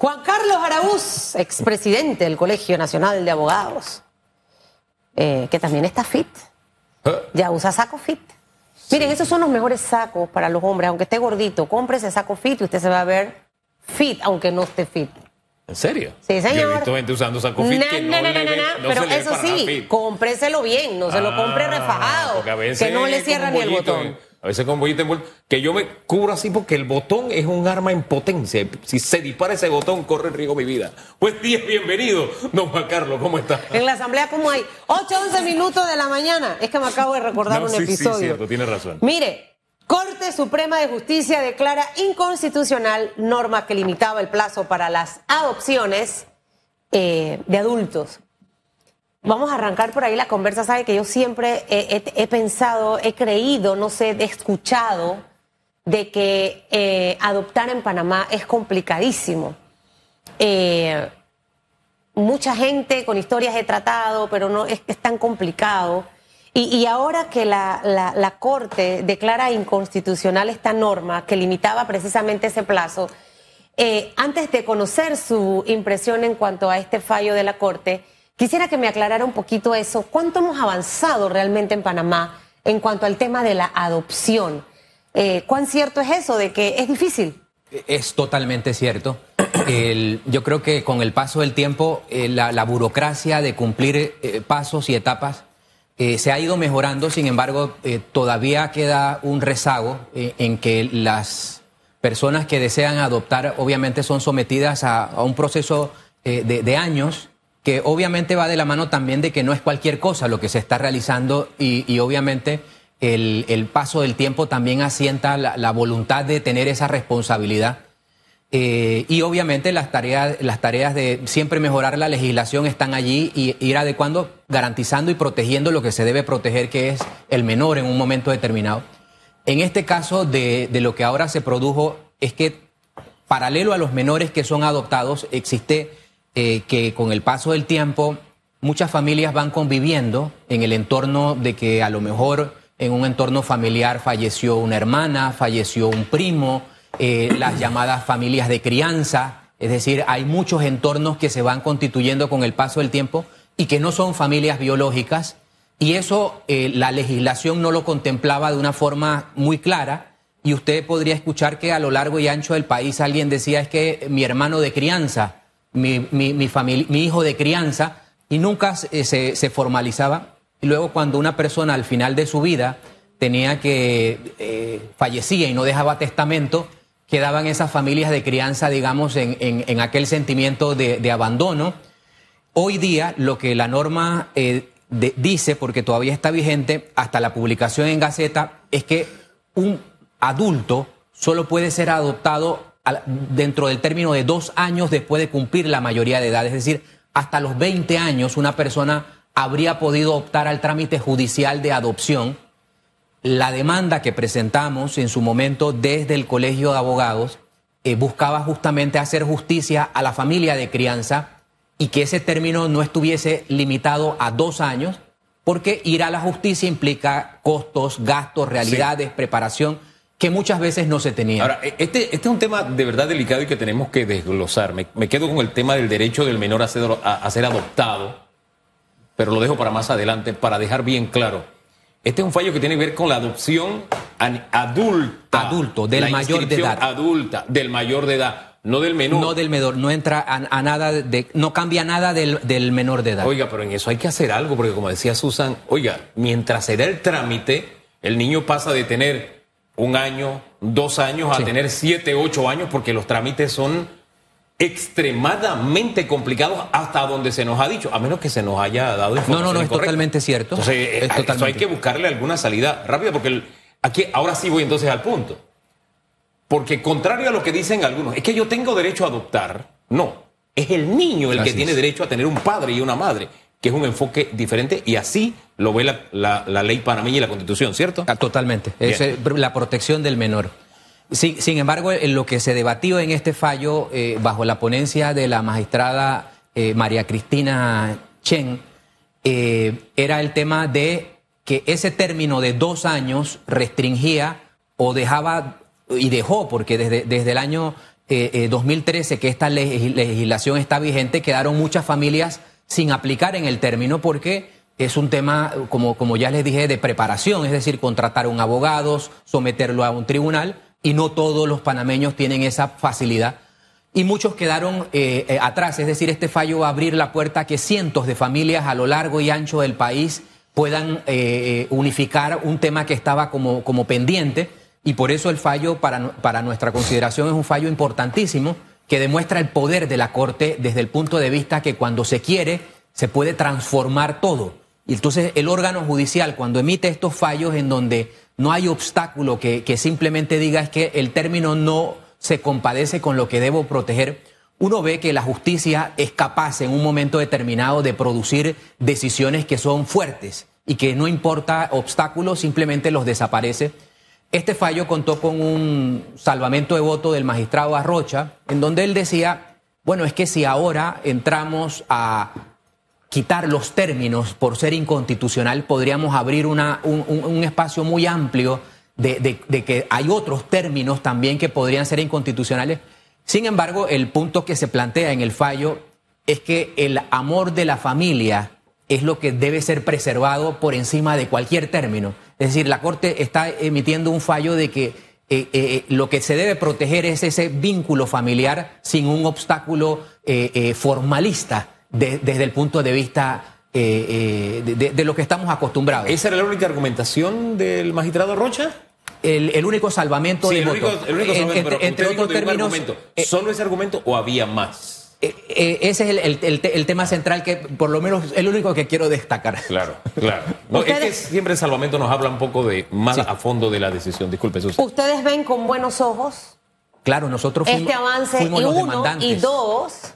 Juan Carlos Araúz, expresidente del Colegio Nacional de Abogados, eh, que también está fit. ¿Eh? Ya usa saco fit. Miren, esos son los mejores sacos para los hombres. Aunque esté gordito, compre ese saco fit y usted se va a ver fit, aunque no esté fit. ¿En serio? Sí, señor. Yo he visto gente usando saco fit que no, No, no, no, no, no pero eso sí, fit. cómpreselo bien, no se lo compre Ah, refajado, que no le cierra ni el botón. A veces con bollito envuelto. Que yo me cubro así porque el botón es un arma en potencia. Si se dispara ese botón, corre riesgo mi vida. Buen día, bienvenido, don Juan Carlos, ¿cómo está? En la asamblea, como hay? 8, 11 minutos de la mañana. Es que me acabo de recordar No, un sí, sí, episodio. cierto, tiene razón. Mire, Corte Suprema de Justicia declara inconstitucional norma que limitaba el plazo para las adopciones eh, de adultos. Vamos a arrancar por ahí la conversa. Sabe que yo siempre he, pensado, he creído, no sé, he escuchado de que eh, adoptar en Panamá es complicadísimo. Eh, mucha gente con historias he tratado, pero no es, tan complicado. Y, ahora que la Corte declara inconstitucional esta norma que limitaba precisamente ese plazo, eh, antes de conocer su impresión en cuanto a este fallo de la Corte, quisiera que me aclarara un poquito eso. ¿Cuánto hemos avanzado realmente en Panamá en cuanto al tema de la adopción? Eh, ¿Cuán cierto es eso de que es difícil? Es totalmente cierto. Yo creo que con el paso del tiempo, eh, la, burocracia de cumplir eh, pasos y etapas se ha ido mejorando, sin embargo, todavía queda un rezago en que las personas que desean adoptar obviamente son sometidas a, un proceso de años que obviamente va de la mano también de que no es cualquier cosa lo que se está realizando y, obviamente el, el paso del tiempo también asienta la, la voluntad de tener esa responsabilidad. Eh, y obviamente las tareas, las tareas de siempre mejorar la legislación están allí y ir adecuando, garantizando y protegiendo lo que se debe proteger, que es el menor en un momento determinado. En este caso de, de lo que ahora se produjo es que paralelo a los menores que son adoptados, existe eh, que con el paso del tiempo muchas familias van conviviendo en el entorno de que a lo mejor en un entorno familiar falleció una hermana, falleció un primo, eh, las llamadas familias de crianza, es decir, hay muchos entornos que se van constituyendo con el paso del tiempo y que no son familias biológicas y eso eh, la legislación no lo contemplaba de una forma muy clara. Y usted podría escuchar que a lo largo y ancho del país alguien decía es que mi hermano de crianza, mi, mi, mi, famili- mi hijo de crianza, y nunca se, se- se formalizaba. Y luego cuando una persona al final de su vida tenía que, eh, fallecía y no dejaba testamento, quedaban esas familias de crianza, digamos, en, en- en aquel sentimiento de- de abandono. Hoy día lo que la norma eh, de- dice, porque todavía está vigente, hasta la publicación en Gaceta, es que un adulto solo puede ser adoptado dentro del término de dos años después de cumplir la mayoría de edad. Es decir, hasta los 20 años una persona habría podido optar al trámite judicial de adopción. La demanda que presentamos en su momento desde el Colegio de Abogados eh, buscaba justamente hacer justicia a la familia de crianza y que ese término no estuviese limitado a dos años, porque ir a la justicia implica costos, gastos, realidades, preparación, que muchas veces no se tenían. Ahora, e- este, este es un tema de verdad delicado y que tenemos que desglosar. Me, me quedo con el tema del derecho del menor a ser, a- a ser adoptado, pero lo dejo para más adelante para dejar bien claro. Este es un fallo que tiene que ver con la adopción adulta. Adulto, del La mayor de edad. Adulta, del mayor de edad, no del menor. no del menor, no entra a, a nada de, no cambia nada del, del menor de edad. Oiga, pero en eso hay que hacer algo, porque como decía Susan, oiga, mientras se da el trámite, el niño pasa de tener un año, dos años, a tener siete, ocho años, porque los trámites son extremadamente complicados hasta donde se nos ha dicho, a menos que se nos haya dado información No, no, no, es totalmente cierto. Entonces, eh, Es a eso hay que buscarle alguna salida rápida, porque el- aquí, ahora sí voy entonces al punto. Porque contrario a lo que dicen algunos, es que yo tengo derecho a adoptar. No, es el niño el que tiene derecho a tener un padre y una madre, que es un enfoque diferente y así lo ve la, la- la ley panameña y la constitución, ¿cierto? Ah, Totalmente. Es eh, la protección del menor. Sin, sin embargo, en lo que se debatió en este fallo, eh, bajo la ponencia de la magistrada eh, María Cristina Chen, eh, era el tema de que ese término de dos años restringía o dejaba, y dejó, porque desde, desde el año 2013 que esta legislación está vigente, quedaron muchas familias sin aplicar en el término porque es un tema, como, como ya les dije, de preparación, es decir, contratar a un abogado, someterlo a un tribunal, y no todos los panameños tienen esa facilidad. Y muchos quedaron eh, eh, atrás, es decir, este fallo va a abrir la puerta a que cientos de familias a lo largo y ancho del país puedan eh, unificar un tema que estaba como, como pendiente, y por eso el fallo, para, para nuestra consideración, es un fallo importantísimo que demuestra el poder de la Corte desde el punto de vista que cuando se quiere, se puede transformar todo. Y entonces el órgano judicial, cuando emite estos fallos en donde no hay obstáculo que, simplemente diga es que el término no se compadece con lo que debo proteger, uno ve que la justicia es capaz en un momento determinado de producir decisiones que son fuertes y que no importa obstáculos, simplemente los desaparece. Este fallo contó con un salvamento de voto del magistrado Arrocha, en donde él decía, bueno, es que si ahora entramos a quitar los términos por ser inconstitucional, podríamos abrir un, espacio muy amplio de, que hay otros términos también que podrían ser inconstitucionales. Sin embargo, el punto que se plantea en el fallo es que el amor de la familia es lo que debe ser preservado por encima de cualquier término. Es decir, la Corte está emitiendo un fallo de que eh, eh, lo que se debe proteger es ese vínculo familiar sin un obstáculo eh, formalista desde el punto de vista eh, eh, de, lo que estamos acostumbrados. ¿Esa era la única argumentación del magistrado Rocha? El, único salvamento sí, el único, salvamento, entre, otros términos. Eh, ¿Solo ese argumento o había más? Ese es el, tema central que, por lo menos, el único que quiero destacar. Claro, claro. es que siempre el salvamento nos habla un poco de más a fondo de la decisión. Disculpe, Susana. ¿Ustedes ven con buenos ojos? Claro, nosotros fuimos, este avance y uno, y dos,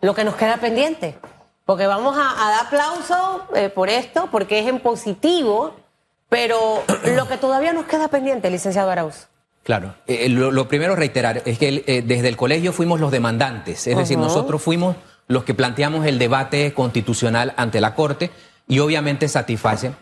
lo que nos queda pendiente. Porque vamos a, dar aplauso eh, por esto, porque es en positivo, pero lo que todavía nos queda pendiente, licenciado Arauz. Claro, eh, lo, primero reiterar es que eh, desde el colegio fuimos los demandantes, es decir, nosotros fuimos los que planteamos el debate constitucional ante la Corte y obviamente satisface.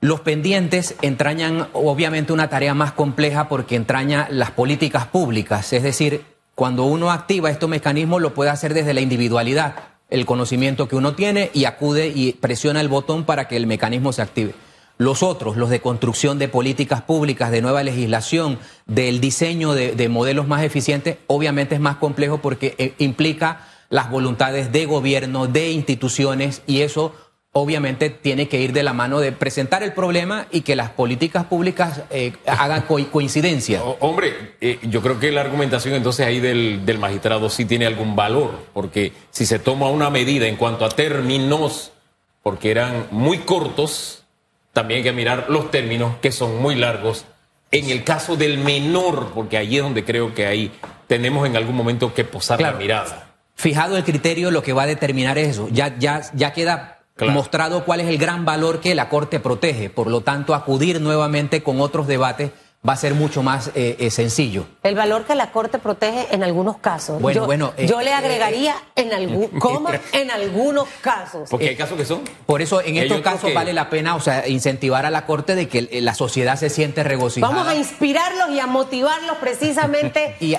Los pendientes entrañan obviamente una tarea más compleja porque entraña las políticas públicas, es decir, cuando uno activa estos mecanismos lo puede hacer desde la individualidad, el conocimiento que uno tiene y acude y presiona el botón para que el mecanismo se active. Los otros, los de construcción de políticas públicas, de nueva legislación, del diseño de, modelos más eficientes, obviamente es más complejo porque eh, implica las voluntades de gobierno, de instituciones, y eso obviamente tiene que ir de la mano de presentar el problema y que las políticas públicas eh, hagan coincidencia. hombre, eh, yo creo que la argumentación entonces ahí del, del, magistrado sí tiene algún valor, porque si se toma una medida en cuanto a términos, porque eran muy cortos, también hay que mirar los términos que son muy largos. En el caso del menor, porque allí es donde creo que ahí tenemos en algún momento que posar la mirada. Fijado el criterio, lo que va a determinar es eso. Ya, ya, ya queda mostrado cuál es el gran valor que la Corte protege. Por lo tanto, acudir nuevamente con otros debates va a ser mucho más eh, eh, sencillo. El valor que la Corte protege en algunos casos. Bueno, yo, bueno, yo le eh, agregaría en algún, ¿cómo? en algunos casos. Porque hay casos que son. Por eso en estos casos vale la pena, o sea, incentivar a la Corte de que la sociedad se siente regocijada. Vamos a inspirarlos y a motivarlos precisamente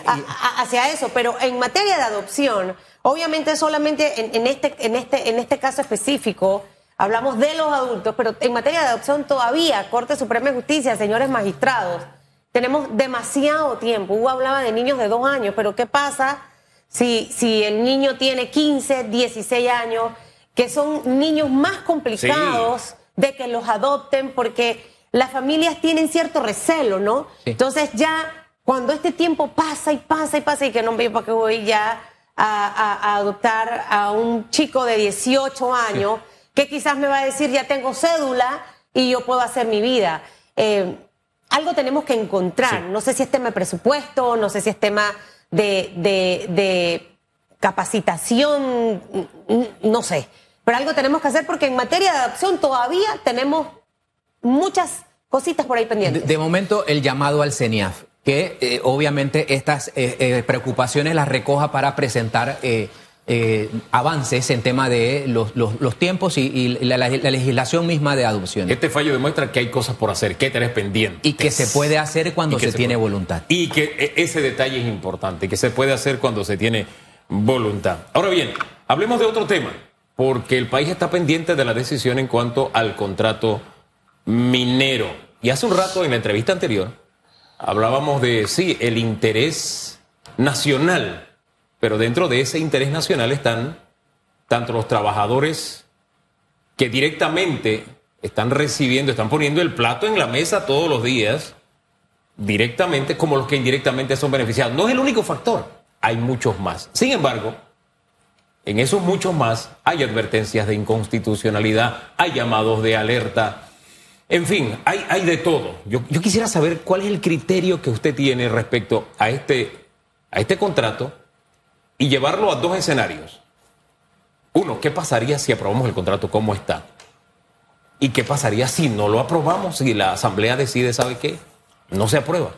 hacia eso. Pero en materia de adopción, obviamente solamente en, este, en, este, en este caso específico hablamos de los adultos, pero en materia de adopción todavía, Corte Suprema de Justicia, señores magistrados, tenemos demasiado tiempo. Hugo hablaba de niños de dos años, pero ¿qué pasa si, si el niño tiene 15, 16 años, que son niños más complicados de que los adopten porque las familias tienen cierto recelo, ¿no? Entonces ya cuando este tiempo pasa y pasa y pasa y que no veo para qué voy ya a, adoptar a un chico de 18 años que quizás me va a decir ya tengo cédula y yo puedo hacer mi vida. Eh, algo tenemos que encontrar. No sé si es tema de presupuesto, no sé si es tema de, capacitación, no sé. Pero algo tenemos que hacer porque en materia de adopción todavía tenemos muchas cositas por ahí pendientes. De, momento, el llamado al CENIAF, que eh, obviamente estas eh, preocupaciones las recoja para presentar eh, avances en tema de los, los- los tiempos y, y la, la- la legislación misma de adopción. Este fallo demuestra que hay cosas por hacer, que tenés pendientes. Y que se puede hacer cuando se, se tiene puede. voluntad. Y que e- ese detalle es importante, que se puede hacer cuando se tiene voluntad. Ahora bien, hablemos de otro tema, porque el país está pendiente de la decisión en cuanto al contrato minero. Y hace un rato, en la entrevista anterior, hablábamos de, sí, el interés nacional, pero dentro de ese interés nacional están tanto los trabajadores que directamente están recibiendo, están poniendo el plato en la mesa todos los días, directamente como los que indirectamente son beneficiados. No es el único factor, hay muchos más. Sin embargo, en esos muchos más hay advertencias de inconstitucionalidad, hay llamados de alerta, en fin, hay, hay de todo. Yo, quisiera saber cuál es el criterio que usted tiene respecto a este, a este contrato y llevarlo a dos escenarios. Uno, ¿qué pasaría si aprobamos el contrato como está? ¿Y qué pasaría si no lo aprobamos? Si la Asamblea decide, ¿sabe qué? No se aprueba.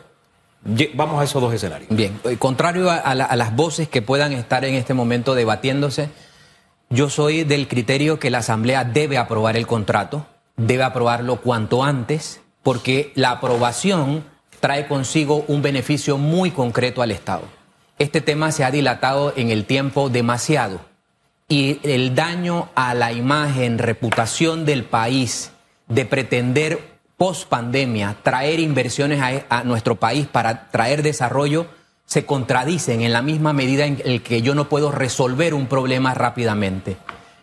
Vamos a esos dos escenarios. Bien, eh, contrario a, a las voces que puedan estar en este momento debatiéndose, yo soy del criterio que la Asamblea debe aprobar el contrato, debe aprobarlo cuanto antes, porque la aprobación trae consigo un beneficio muy concreto al Estado. Este tema se ha dilatado en el tiempo demasiado y el daño a la imagen, reputación del país de pretender post pandemia traer inversiones a, a nuestro país para traer desarrollo se contradicen en la misma medida en el que yo no puedo resolver un problema rápidamente.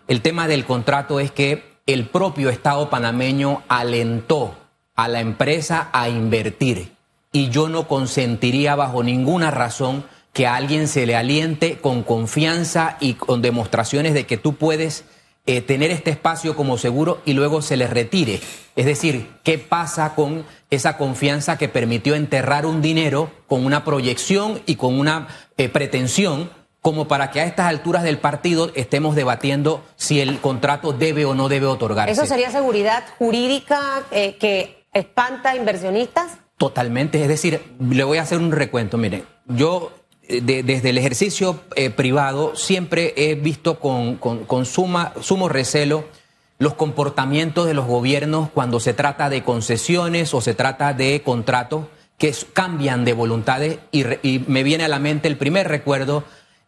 El tema del contrato es que el propio Estado panameño alentó a la empresa a invertir y yo no consentiría bajo ninguna razón que a alguien se le aliente con confianza y con demostraciones de que tú puedes eh, tener este espacio como seguro y luego se le retire. Es decir, ¿qué pasa con esa confianza que permitió enterrar un dinero con una proyección y con una eh, pretensión como para que a estas alturas del partido estemos debatiendo si el contrato debe o no debe otorgarse? ¿Eso sería seguridad jurídica eh, que espanta a inversionistas? Totalmente, es decir, le voy a hacer un recuento. Miren, yo de- desde el ejercicio eh, privado siempre he visto con, suma, sumo recelo los comportamientos de los gobiernos cuando se trata de concesiones o se trata de contratos que cambian de voluntades y me viene a la mente el primer recuerdo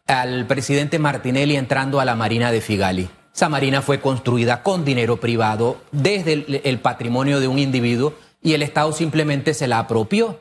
al presidente Martinelli entrando a la Marina de Figali. Esa marina fue construida con dinero privado desde el, el patrimonio de un individuo y el Estado simplemente se la apropió.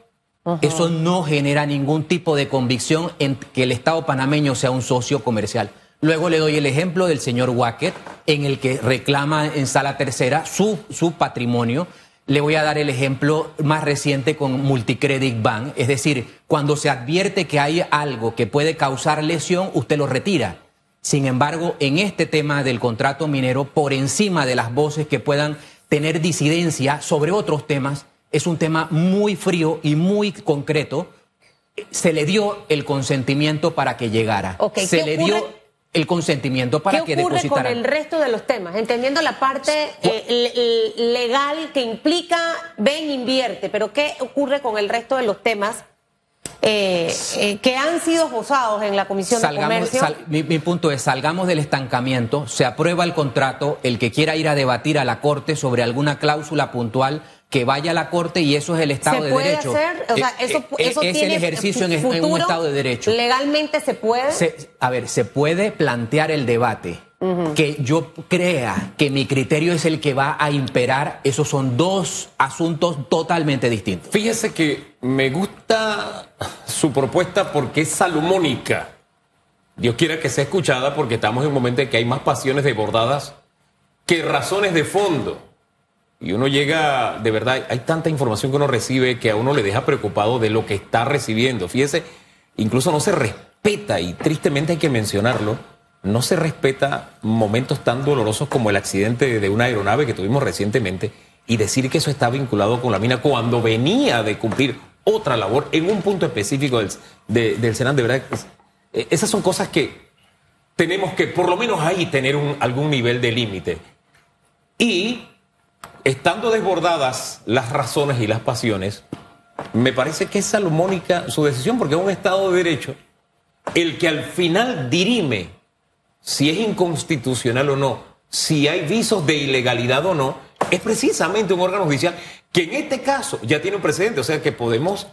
Eso no genera ningún tipo de convicción en que el Estado panameño sea un socio comercial. Luego le doy el ejemplo del señor Wackett, en el que reclama en sala tercera su, su patrimonio. Le voy a dar el ejemplo más reciente con Multicredit Bank, es decir, cuando se advierte que hay algo que puede causar lesión, usted lo retira. Sin embargo, en este tema del contrato minero, por encima de las voces que puedan tener disidencia sobre otros temas, es un tema muy frío y muy concreto. Se le dio el consentimiento para que llegara. Ok, Se ¿qué le ocurre- dio el consentimiento para ¿Qué que ocurre con el resto de los temas? Entendiendo la parte eh, le- legal que implica ven, invierte, pero ¿qué ocurre con el resto de los temas eh, eh, que han sido gozados en la Comisión de Comercio? sal- mi, mi punto es, salgamos del estancamiento, se aprueba el contrato, el que quiera ir a debatir a la Corte sobre alguna cláusula puntual, que vaya a la Corte y eso es el Estado ¿Se de puede Derecho. hacer? O sea, Eh, eso, eh, eso es el ejercicio en, en un? Estado de Derecho. ¿Legalmente se puede? Se- a ver, se puede plantear el debate. Que yo crea que mi criterio es el que va a imperar, esos son dos asuntos totalmente distintos. Fíjese que me gusta su propuesta porque es salomónica. Dios quiera que sea escuchada porque estamos en un momento en que hay más pasiones desbordadas que razones de fondo. Y uno llega, de verdad, hay tanta información que uno recibe que a uno le deja preocupado de lo que está recibiendo. Fíjese, incluso no se respeta, y tristemente hay que mencionarlo, no se respeta momentos tan dolorosos como el accidente de una aeronave que tuvimos recientemente y decir que eso está vinculado con la mina cuando venía de cumplir otra labor en un punto específico del, de- del Senado. De verdad, eh, esas son cosas que tenemos que, por lo menos ahí, tener algún nivel de límite. Y estando desbordadas las razones y las pasiones, me parece que es salomónica su decisión, porque es un Estado de Derecho el que al final dirime si es inconstitucional o no, si hay visos de ilegalidad o no, es precisamente un órgano judicial que en este caso ya tiene un precedente, o sea que podemos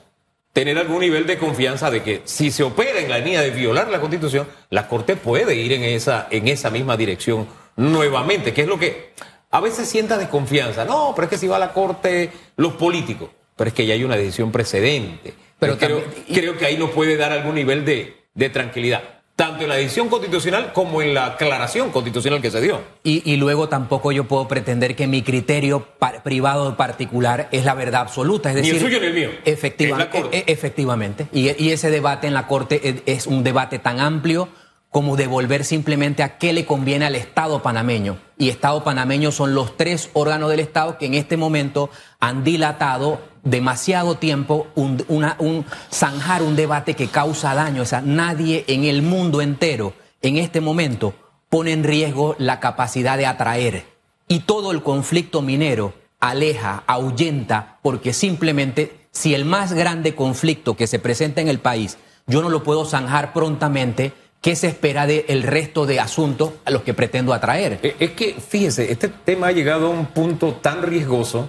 tener algún nivel de confianza de que si se opera en la línea de violar la Constitución, la Corte puede ir en esa, en esa misma dirección nuevamente, que es lo que a veces sienta desconfianza. No, pero es que si va a la Corte los políticos, pero es que ya hay una decisión precedente. Pero creo, creo que ahí nos puede dar algún nivel de, de tranquilidad tanto en la decisión constitucional como en la aclaración constitucional que se dio. Y, luego tampoco yo puedo pretender que mi criterio privado particular es la verdad absoluta. Es decir, ni el suyo ni el mío. Efectivamente. E, efectivamente. Y, y, ese debate en la Corte es un debate tan amplio como devolver simplemente a qué le conviene al Estado panameño. Y Estado panameño son los tres órganos del Estado que en este momento han dilatado demasiado tiempo un, un zanjar un debate que causa daño. O sea, nadie en el mundo entero en este momento pone en riesgo la capacidad de atraer. Y todo el conflicto minero aleja, ahuyenta, porque simplemente si el más grande conflicto que se presenta en el país yo no lo puedo zanjar prontamente, ¿Qué se espera del resto de asuntos a los que pretendo atraer? Eh, es que, fíjese, este tema ha llegado a un punto tan riesgoso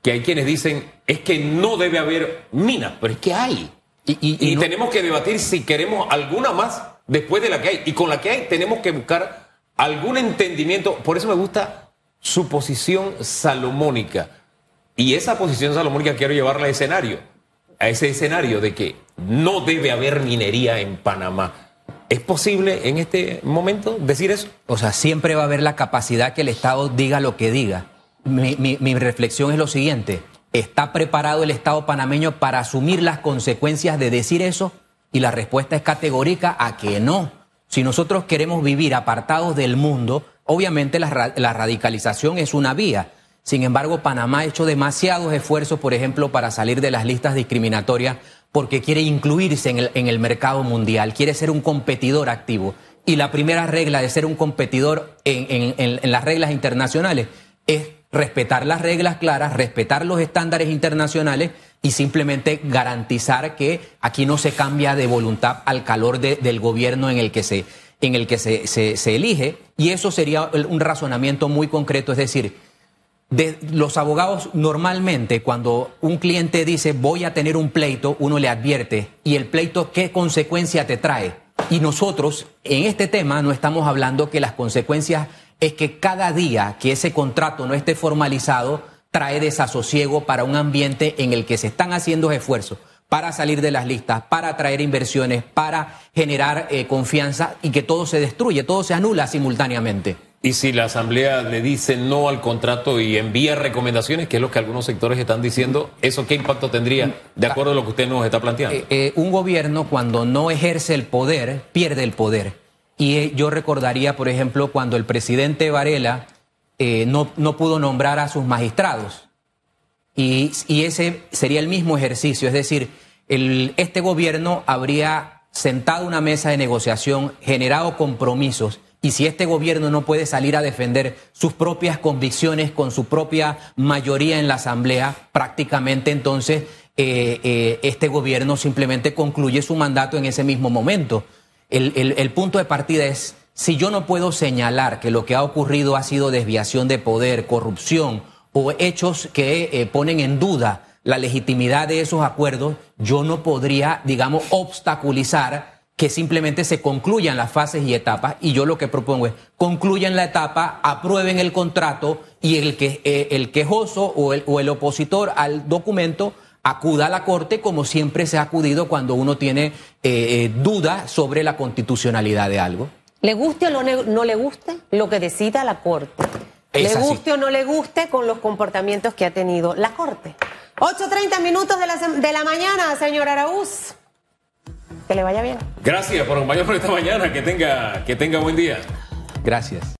que hay quienes dicen, es que no debe haber minas, pero es que hay. Y, tenemos que debatir si queremos alguna más después de la que hay. Y con la que hay tenemos que buscar algún entendimiento. Por eso me gusta su posición salomónica. Y esa posición salomónica quiero llevarla al escenario. A ese escenario de que no debe haber minería en Panamá ¿Es posible en este momento decir eso? O sea, siempre va a haber la capacidad que el Estado diga lo que diga. Mi, reflexión es lo siguiente. ¿Está preparado el Estado panameño para asumir las consecuencias de decir eso? Y la respuesta es categórica a que no. Si nosotros queremos vivir apartados del mundo, obviamente la, la radicalización es una vía. Sin embargo, Panamá ha hecho demasiados esfuerzos, por ejemplo, para salir de las listas discriminatorias porque quiere incluirse en el, mercado mundial, quiere ser un competidor activo. Y la primera regla de ser un competidor en, las reglas internacionales es respetar las reglas claras, respetar los estándares internacionales y simplemente garantizar que aquí no se cambia de voluntad al calor del gobierno en el que, se, en el que se elige. Y eso sería un razonamiento muy concreto, es decir, de los abogados normalmente cuando un cliente dice voy a tener un pleito, uno le advierte y el pleito qué consecuencia te trae. Y nosotros en este tema no estamos hablando que las consecuencias es que cada día que ese contrato no esté formalizado trae desasosiego para un ambiente en el que se están haciendo esfuerzos para salir de las listas, para atraer inversiones, para generar eh, confianza y que todo se destruye, todo se anula simultáneamente. Y si la Asamblea le dice no al contrato y envía recomendaciones, que es lo que algunos sectores están diciendo, ¿eso qué impacto tendría de acuerdo a lo que usted nos está planteando? Eh, eh, un gobierno cuando no ejerce el poder, pierde el poder. Y eh, yo recordaría, por ejemplo, cuando el presidente Varela no, no, pudo nombrar a sus magistrados. Y, y, ese sería el mismo ejercicio, es decir, este gobierno habría sentado una mesa de negociación, generado compromisos y si este gobierno no puede salir a defender sus propias convicciones con su propia mayoría en la Asamblea, prácticamente entonces eh, eh, este gobierno simplemente concluye su mandato en ese mismo momento. El, punto de partida es, si yo no puedo señalar que lo que ha ocurrido ha sido desviación de poder, corrupción o hechos que eh, ponen en duda la legitimidad de esos acuerdos, yo no podría, digamos, obstaculizar que simplemente se concluyan las fases y etapas y yo lo que propongo es concluyan la etapa, aprueben el contrato y el, que, eh, el quejoso o el, o el opositor al documento acuda a la Corte como siempre se ha acudido cuando uno tiene eh, eh, duda sobre la constitucionalidad de algo. Le guste o no, le guste lo que decida la Corte. le guste o no le guste con los comportamientos que ha tenido la Corte. 8.30 minutos de la, de la mañana, señor Araúz. Que le vaya bien. Gracias por acompañarnos esta mañana. Que tenga, que tenga buen día. Gracias.